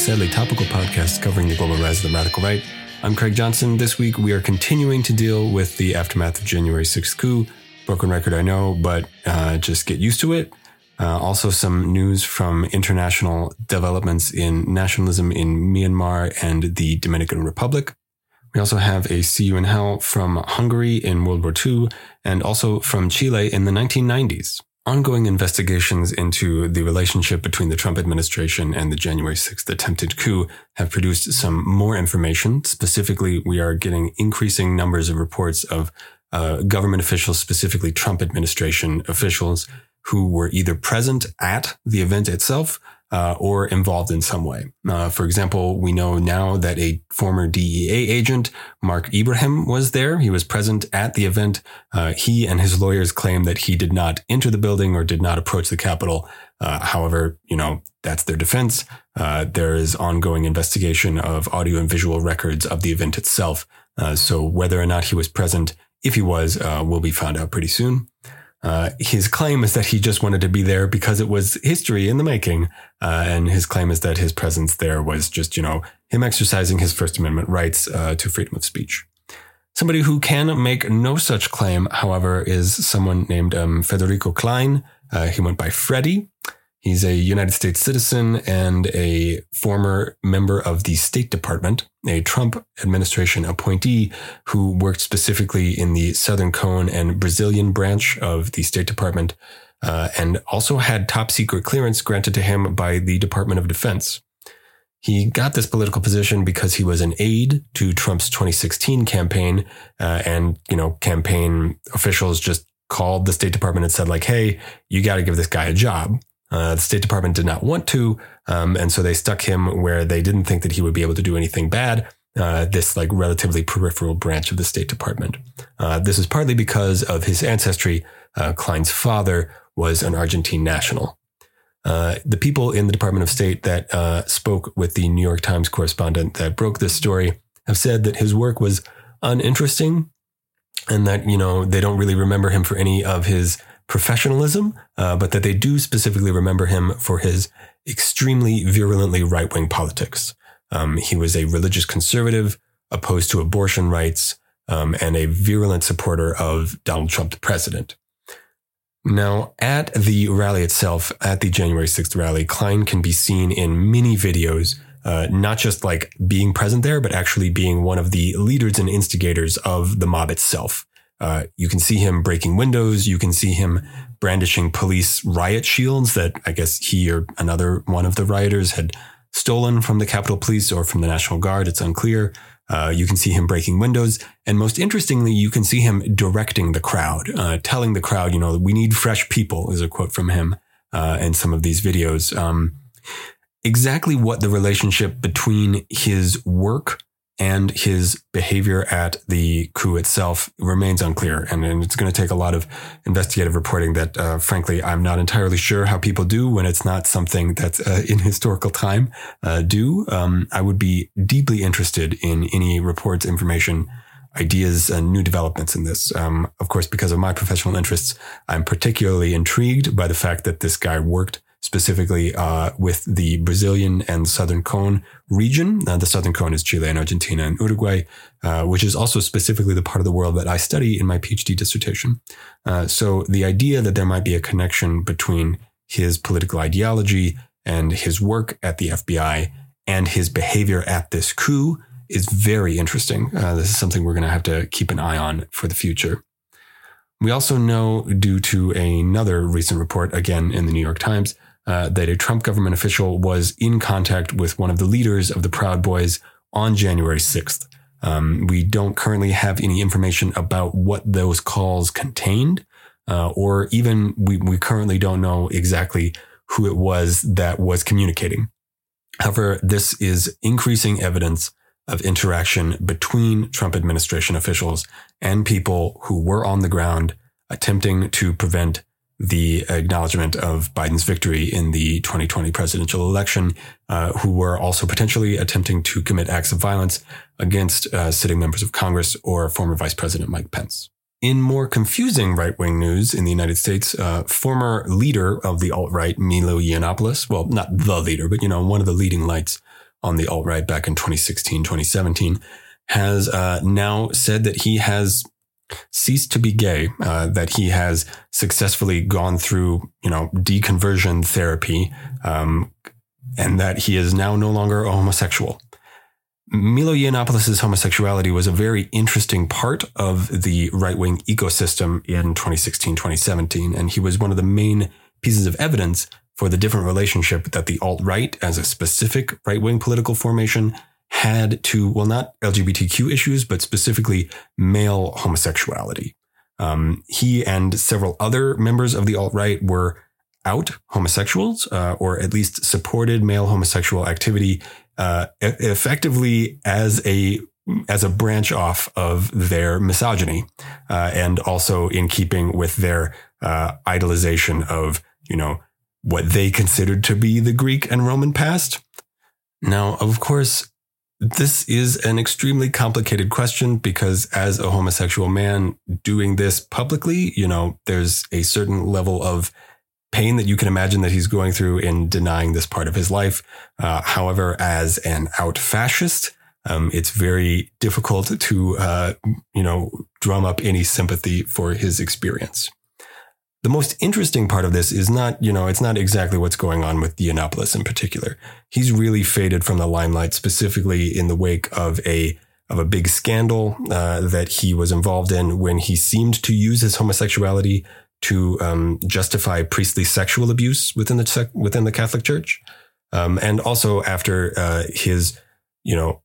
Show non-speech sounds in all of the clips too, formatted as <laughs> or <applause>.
sadly topical podcast covering the global rise of the radical right. I'm Craig Johnson. This week we are continuing to deal with the aftermath of January 6th coup. Broken record, I know, but uh, just get used to it. Uh, also, some news from international developments in nationalism in Myanmar and the Dominican Republic. We also have a See You in Hell from Hungary in World War II and also from Chile in the 1990s. Ongoing investigations into the relationship between the Trump administration and the January 6th attempted coup have produced some more information. Specifically, we are getting increasing numbers of reports of uh, government officials, specifically Trump administration officials, who were either present at the event itself uh, or involved in some way. Uh, for example, we know now that a former DEA agent, Mark Ibrahim, was there. He was present at the event. Uh, he and his lawyers claim that he did not enter the building or did not approach the Capitol. Uh, however, you know, that's their defense. Uh, there is ongoing investigation of audio and visual records of the event itself. Uh, so whether or not he was present, if he was, will be found out pretty soon. Uh, his claim is that he just wanted to be there because it was history in the making. Uh, and his claim is that his presence there was just, you know, him exercising his First Amendment rights uh, to freedom of speech. Somebody who can make no such claim, however, is someone named um, Federico Klein. Uh, he went by Freddie. He's a United States citizen and a former member of the State Department, a Trump administration appointee who worked specifically in the Southern Cone and Brazilian branch of the State Department, uh, and also had top secret clearance granted to him by the Department of Defense. He got this political position because he was an aide to Trump's 2016 campaign, uh, and you know, campaign officials just called the State Department and said, like, "Hey, you got to give this guy a job." Uh, the State Department did not want to, um, and so they stuck him where they didn't think that he would be able to do anything bad. Uh, this like relatively peripheral branch of the State Department. Uh, this is partly because of his ancestry. Uh, Klein's father was an Argentine national. Uh, the people in the Department of State that uh, spoke with the New York Times correspondent that broke this story have said that his work was uninteresting and that, you know, they don't really remember him for any of his professionalism, uh, but that they do specifically remember him for his extremely virulently right wing politics. Um, he was a religious conservative, opposed to abortion rights, um, and a virulent supporter of Donald Trump, the president. Now, at the rally itself, at the January 6th rally, Klein can be seen in many videos, uh, not just like being present there, but actually being one of the leaders and instigators of the mob itself. Uh, you can see him breaking windows. You can see him brandishing police riot shields that I guess he or another one of the rioters had stolen from the Capitol Police or from the National Guard. It's unclear. Uh, you can see him breaking windows. And most interestingly, you can see him directing the crowd, uh, telling the crowd, you know, we need fresh people is a quote from him uh, in some of these videos. Um, exactly what the relationship between his work and his behavior at the coup itself remains unclear. And, and it's going to take a lot of investigative reporting that, uh, frankly, I'm not entirely sure how people do when it's not something that's uh, in <laughs> historical time uh, do. Um, I would be deeply interested in any reports, information, ideas, and new developments in this. Um, of course, because of my professional interests, I'm particularly intrigued by the fact that this guy worked specifically uh, with the Brazilian and Southern Cone region. Uh, the Southern Cone is Chile and Argentina and Uruguay, uh, which is also specifically the part of the world that I study in my PhD dissertation. Uh, so the idea that there might be a connection between his political ideology and his work at the FBI and his behavior at this coup is very interesting. Uh, this is something we're going to have to keep an eye on for the future. We also know, due to another recent report, again in the New York Times, uh, that a Trump government official was in contact with one of the leaders of the Proud Boys on January 6th. Um, we don't currently have any information about what those calls contained, uh, or even we, we currently don't know exactly who it was that was communicating. However, this is increasing evidence of interaction between Trump administration officials and people who were on the ground attempting to prevent the acknowledgement of Biden's victory in the 2020 presidential election, uh, who were also potentially attempting to commit acts of violence against uh, sitting members of Congress or former Vice President Mike Pence. In more confusing right wing news in the United States, uh, former leader of the alt right, Milo Yiannopoulos, well, not the leader, but, you know, one of the leading lights on the alt right back in 2016, 2017, has uh, now said that he has ceased to be gay, uh, that he has successfully gone through, you know, deconversion therapy, um, and that he is now no longer a homosexual. Milo Yiannopoulos' homosexuality was a very interesting part of the right wing ecosystem in 2016, 2017. And he was one of the main pieces of evidence for the different relationship that the alt right, as a specific right wing political formation, had to, well, not LGBTQ issues, but specifically male homosexuality. Um, he and several other members of the alt right were out homosexuals, uh, or at least supported male homosexual activity uh, effectively as a as a branch off of their misogyny, uh, and also in keeping with their uh, idolization of you know what they considered to be the Greek and Roman past. Now, of course, this is an extremely complicated question because as a homosexual man doing this publicly, you know, there's a certain level of pain that you can imagine that he's going through in denying this part of his life. Uh, however, as an out fascist, um, it's very difficult to, uh, you know, drum up any sympathy for his experience. The most interesting part of this is not, you know, it's not exactly what's going on with Yiannopoulos in particular. He's really faded from the limelight, specifically in the wake of a of a big scandal uh, that he was involved in when he seemed to use his homosexuality to um, justify priestly sexual abuse within the sec- within the Catholic Church, um, and also after uh, his, you know,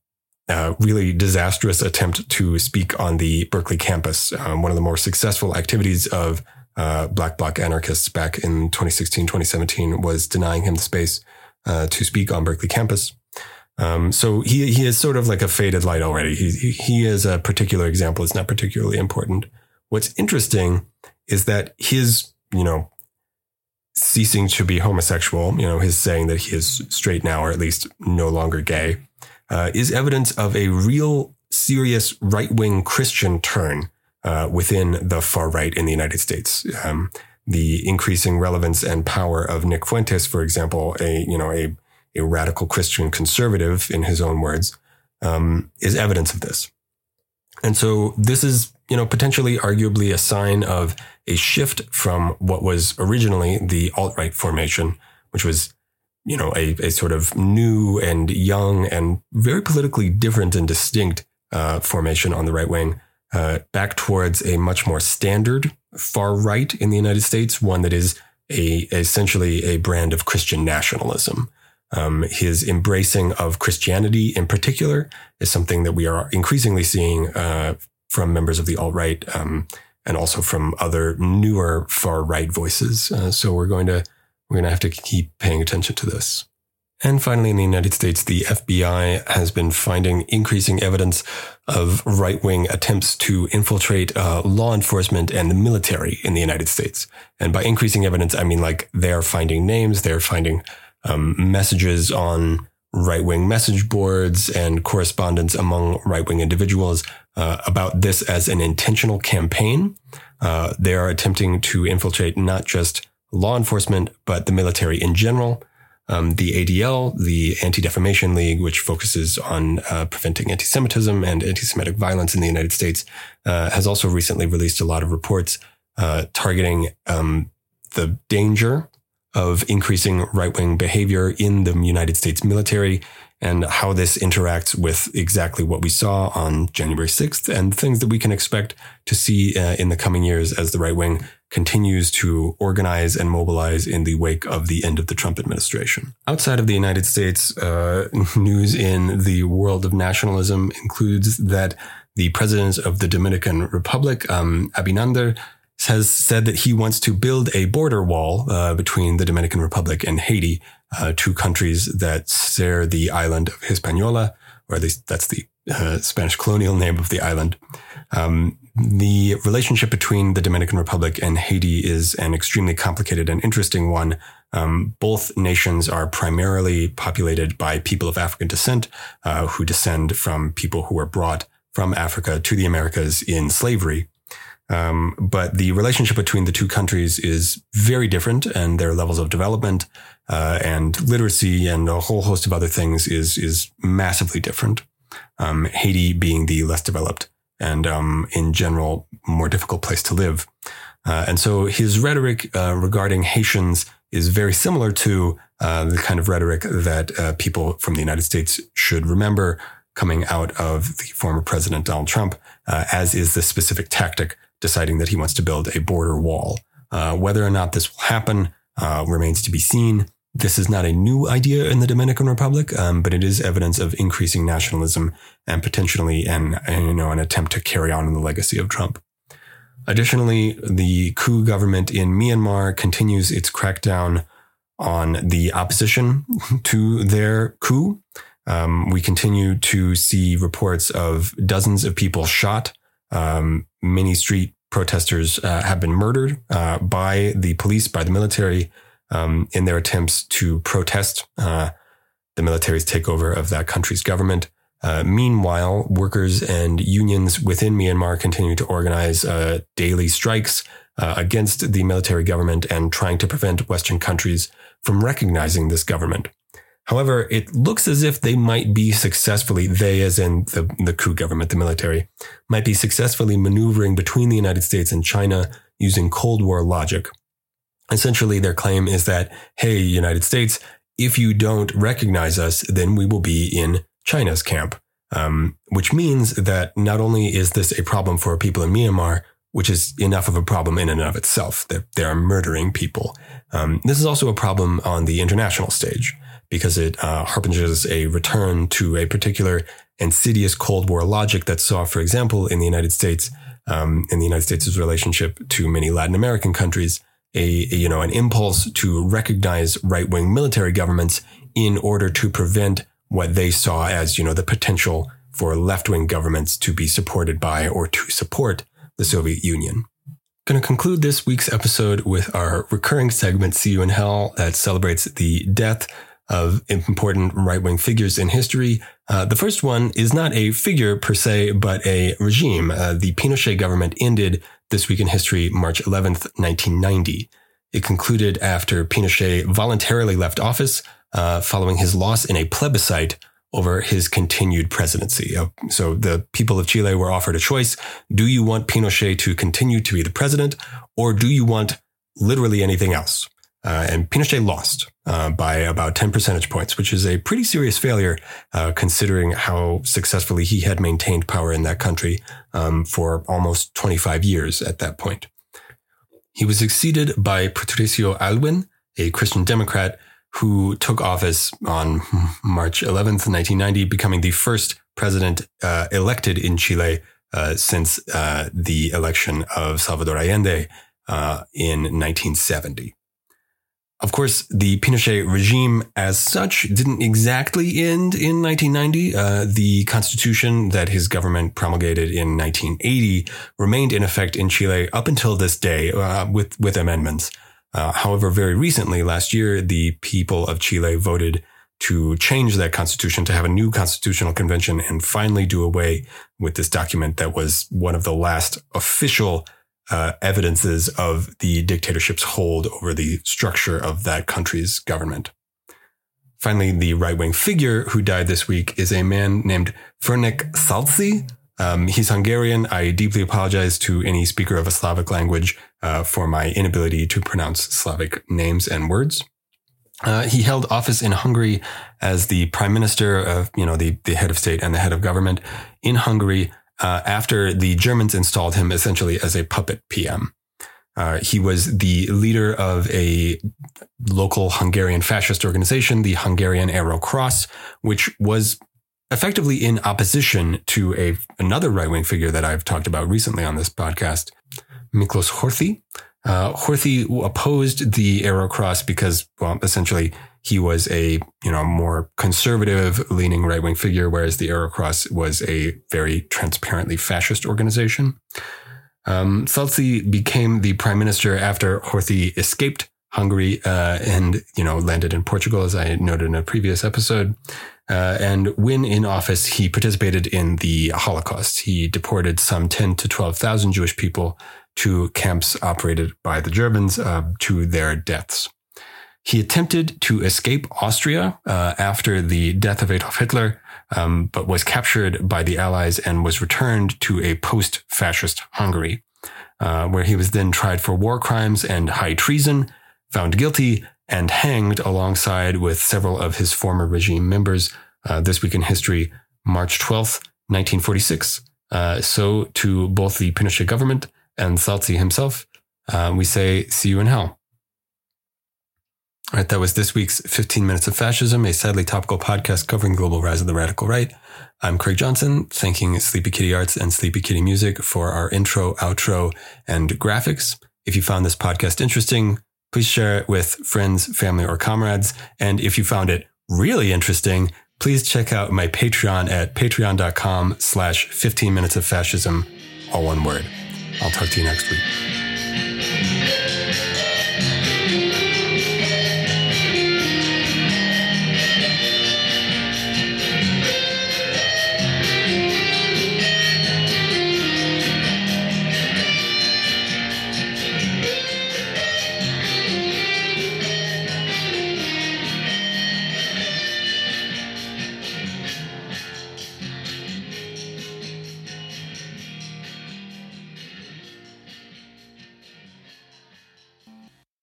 uh, really disastrous attempt to speak on the Berkeley campus, um, one of the more successful activities of uh, Black Bloc anarchists back in 2016, 2017 was denying him the space uh, to speak on Berkeley campus. Um, so he he is sort of like a faded light already. He he is a particular example. It's not particularly important. What's interesting is that his, you know, ceasing to be homosexual, you know, his saying that he is straight now, or at least no longer gay, uh, is evidence of a real serious right wing Christian turn uh, within the far right in the United States. Um, the increasing relevance and power of Nick Fuentes, for example, a you know a a radical Christian conservative, in his own words, um, is evidence of this. And so this is you know, potentially arguably a sign of a shift from what was originally the alt-right formation, which was, you know, a, a sort of new and young and very politically different and distinct uh, formation on the right wing, uh, back towards a much more standard far right in the United States, one that is a essentially a brand of Christian nationalism. Um, his embracing of Christianity in particular is something that we are increasingly seeing uh, from members of the alt right um, and also from other newer far right voices. Uh, so we're going to we're going to have to keep paying attention to this. And finally, in the United States, the FBI has been finding increasing evidence of right wing attempts to infiltrate uh, law enforcement and the military in the United States. And by increasing evidence, I mean like they're finding names, they're finding um, messages on right wing message boards and correspondence among right wing individuals uh, about this as an intentional campaign. Uh, they are attempting to infiltrate not just law enforcement, but the military in general. Um, the ADL, the Anti Defamation League, which focuses on uh, preventing anti Semitism and anti Semitic violence in the United States, uh, has also recently released a lot of reports uh, targeting um, the danger of increasing right wing behavior in the United States military and how this interacts with exactly what we saw on January 6th and things that we can expect to see uh, in the coming years as the right wing continues to organize and mobilize in the wake of the end of the Trump administration. Outside of the United States, uh, <laughs> news in the world of nationalism includes that the president of the Dominican Republic, um, Abinader, has said that he wants to build a border wall uh, between the Dominican Republic and Haiti, uh, two countries that share the island of Hispaniola, or at least that's the uh, Spanish colonial name of the island. Um, the relationship between the Dominican Republic and Haiti is an extremely complicated and interesting one. Um, both nations are primarily populated by people of African descent uh, who descend from people who were brought from Africa to the Americas in slavery. Um, but the relationship between the two countries is very different, and their levels of development uh, and literacy and a whole host of other things is is massively different. Um, Haiti being the less developed and um, in general more difficult place to live. Uh, and so his rhetoric uh, regarding Haitians is very similar to uh, the kind of rhetoric that uh, people from the United States should remember coming out of the former president Donald Trump, uh, as is the specific tactic deciding that he wants to build a border wall. Uh, whether or not this will happen remains to be seen. This is not a new idea in the Dominican Republic, um, but it is evidence of increasing nationalism and potentially an, you know, an attempt to carry on in the legacy of Trump. Additionally, the coup government in Myanmar continues its crackdown on the opposition to their coup. Um, we continue to see reports of dozens of people shot. Um, many street protesters uh, have been murdered uh, by the police, by the military, um, in their attempts to protest uh, the military's takeover of that country's government. Uh, meanwhile, workers and unions within Myanmar continue to organize uh, daily strikes uh, against the military government and trying to prevent Western countries from recognizing this government. However, it looks as if they might be successfully, they as in the, the coup government, the military, might be successfully maneuvering between the United States and China using Cold War logic. Essentially, their claim is that, hey, United States, if you don't recognize us, then we will be in China's camp. Um, which means that not only is this a problem for people in Myanmar, which is enough of a problem in and of itself, that they are murdering people. Um, this is also a problem on the international stage because it uh, a return to a particular insidious Cold War logic that saw, for example, in the United States, um, in the United States' relationship to many Latin American countries, a, a you know, an impulse to recognize right wing military governments in order to prevent what they saw as, you know, the potential for left wing governments to be supported by or to support the Soviet Union. Going to conclude this week's episode with our recurring segment, See You in Hell, that celebrates the death of important right wing figures in history. Uh, the first one is not a figure per se, but a regime. Uh, the Pinochet government ended this week in history, March 11th, 1990. It concluded after Pinochet voluntarily left office uh, following his loss in a plebiscite over his continued presidency. Uh, so the people of Chile were offered a choice. Do you want Pinochet to continue to be the president or do you want literally anything else? Uh, and Pinochet lost uh, by about 10 percentage points, which is a pretty serious failure uh, considering how successfully he had maintained power in that country um, for almost 25 years at that point. He was succeeded by Patricio Aylwin, a Christian Democrat who took office on March 11th, 1990, becoming the first president uh, elected in Chile uh, since uh, the election of Salvador Allende uh, in 1970. Of course, the Pinochet regime as such didn't exactly end in 1990. Uh, the constitution that his government promulgated in 1980 remained in effect in Chile up until this day uh, with, with amendments. Uh, however, very recently, last year, the people of Chile voted to change that constitution to have a new constitutional convention and finally do away with this document that was one of the last official uh, evidences of the dictatorship's hold over the structure of that country's government. Finally, the right wing figure who died this week is a man named Ferenc Szalasi, um, he's Hungarian. I deeply apologize to any speaker of a Slavic language uh, for my inability to pronounce Slavic names and words. Uh, he held office in Hungary as the prime minister of, you know, the, the head of state and the head of government in Hungary uh, after the Germans installed him essentially as a puppet PM. Uh, he was the leader of a local Hungarian fascist organization, the Hungarian Arrow Cross, which was effectively in opposition to a another right wing figure that I've talked about recently on this podcast, Miklos Horthy. Uh, Horthy opposed the Arrow Cross because, well, essentially he was a you know more conservative leaning right wing figure, whereas the Arrow Cross was a very transparently fascist organization. Um, became the prime minister after Horthy escaped Hungary uh, and you know landed in Portugal, as I noted in a previous episode. Uh, and when in office, he participated in the Holocaust. He deported some 10 to 12,000 Jewish people to camps operated by the Germans uh, to their deaths. He attempted to escape Austria uh, after the death of Adolf Hitler, um, but was captured by the Allies and was returned to a post fascist Hungary, uh, where he was then tried for war crimes and high treason, found guilty, and hanged alongside with several of his former regime members. Uh, this week in history, March 12th, 1946. Uh, so to both the Pinochet government and Szalasi himself, uh, we say, see you in hell. All right, that was this week's 15 Minutes of Fascism, a sadly topical podcast covering the global rise of the radical right. I'm Craig Johnson, thanking Sleepy Kitty Arts and Sleepy Kitty Music for our intro, outro, and graphics. If you found this podcast interesting, please share it with friends, family, or comrades. And if you found it really interesting, please check out my Patreon at patreon.com slash 15 minutes of fascism, all one word. I'll talk to you next week.